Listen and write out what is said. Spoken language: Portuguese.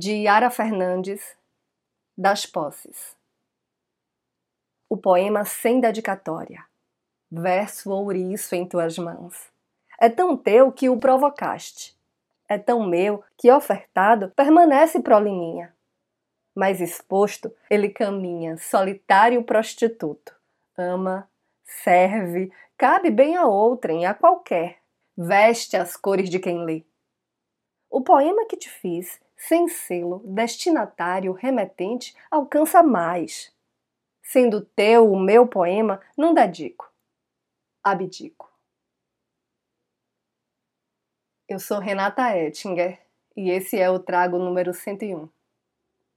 de Yara Fernandes, Das Posses. O poema sem dedicatória. Verso ouriço em tuas mãos. É tão teu que o provocaste. É tão meu que, ofertado, permanece proliminha. Mas exposto, ele caminha, solitário prostituto. Ama, serve, cabe bem a outrem, a qualquer. Veste as cores de quem lê. O poema que te fiz, sem selo, destinatário, remetente, alcança mais. Sendo teu o meu poema, não dedico. Abdico. Eu sou Renata Ettinger e esse é o Trago número 101.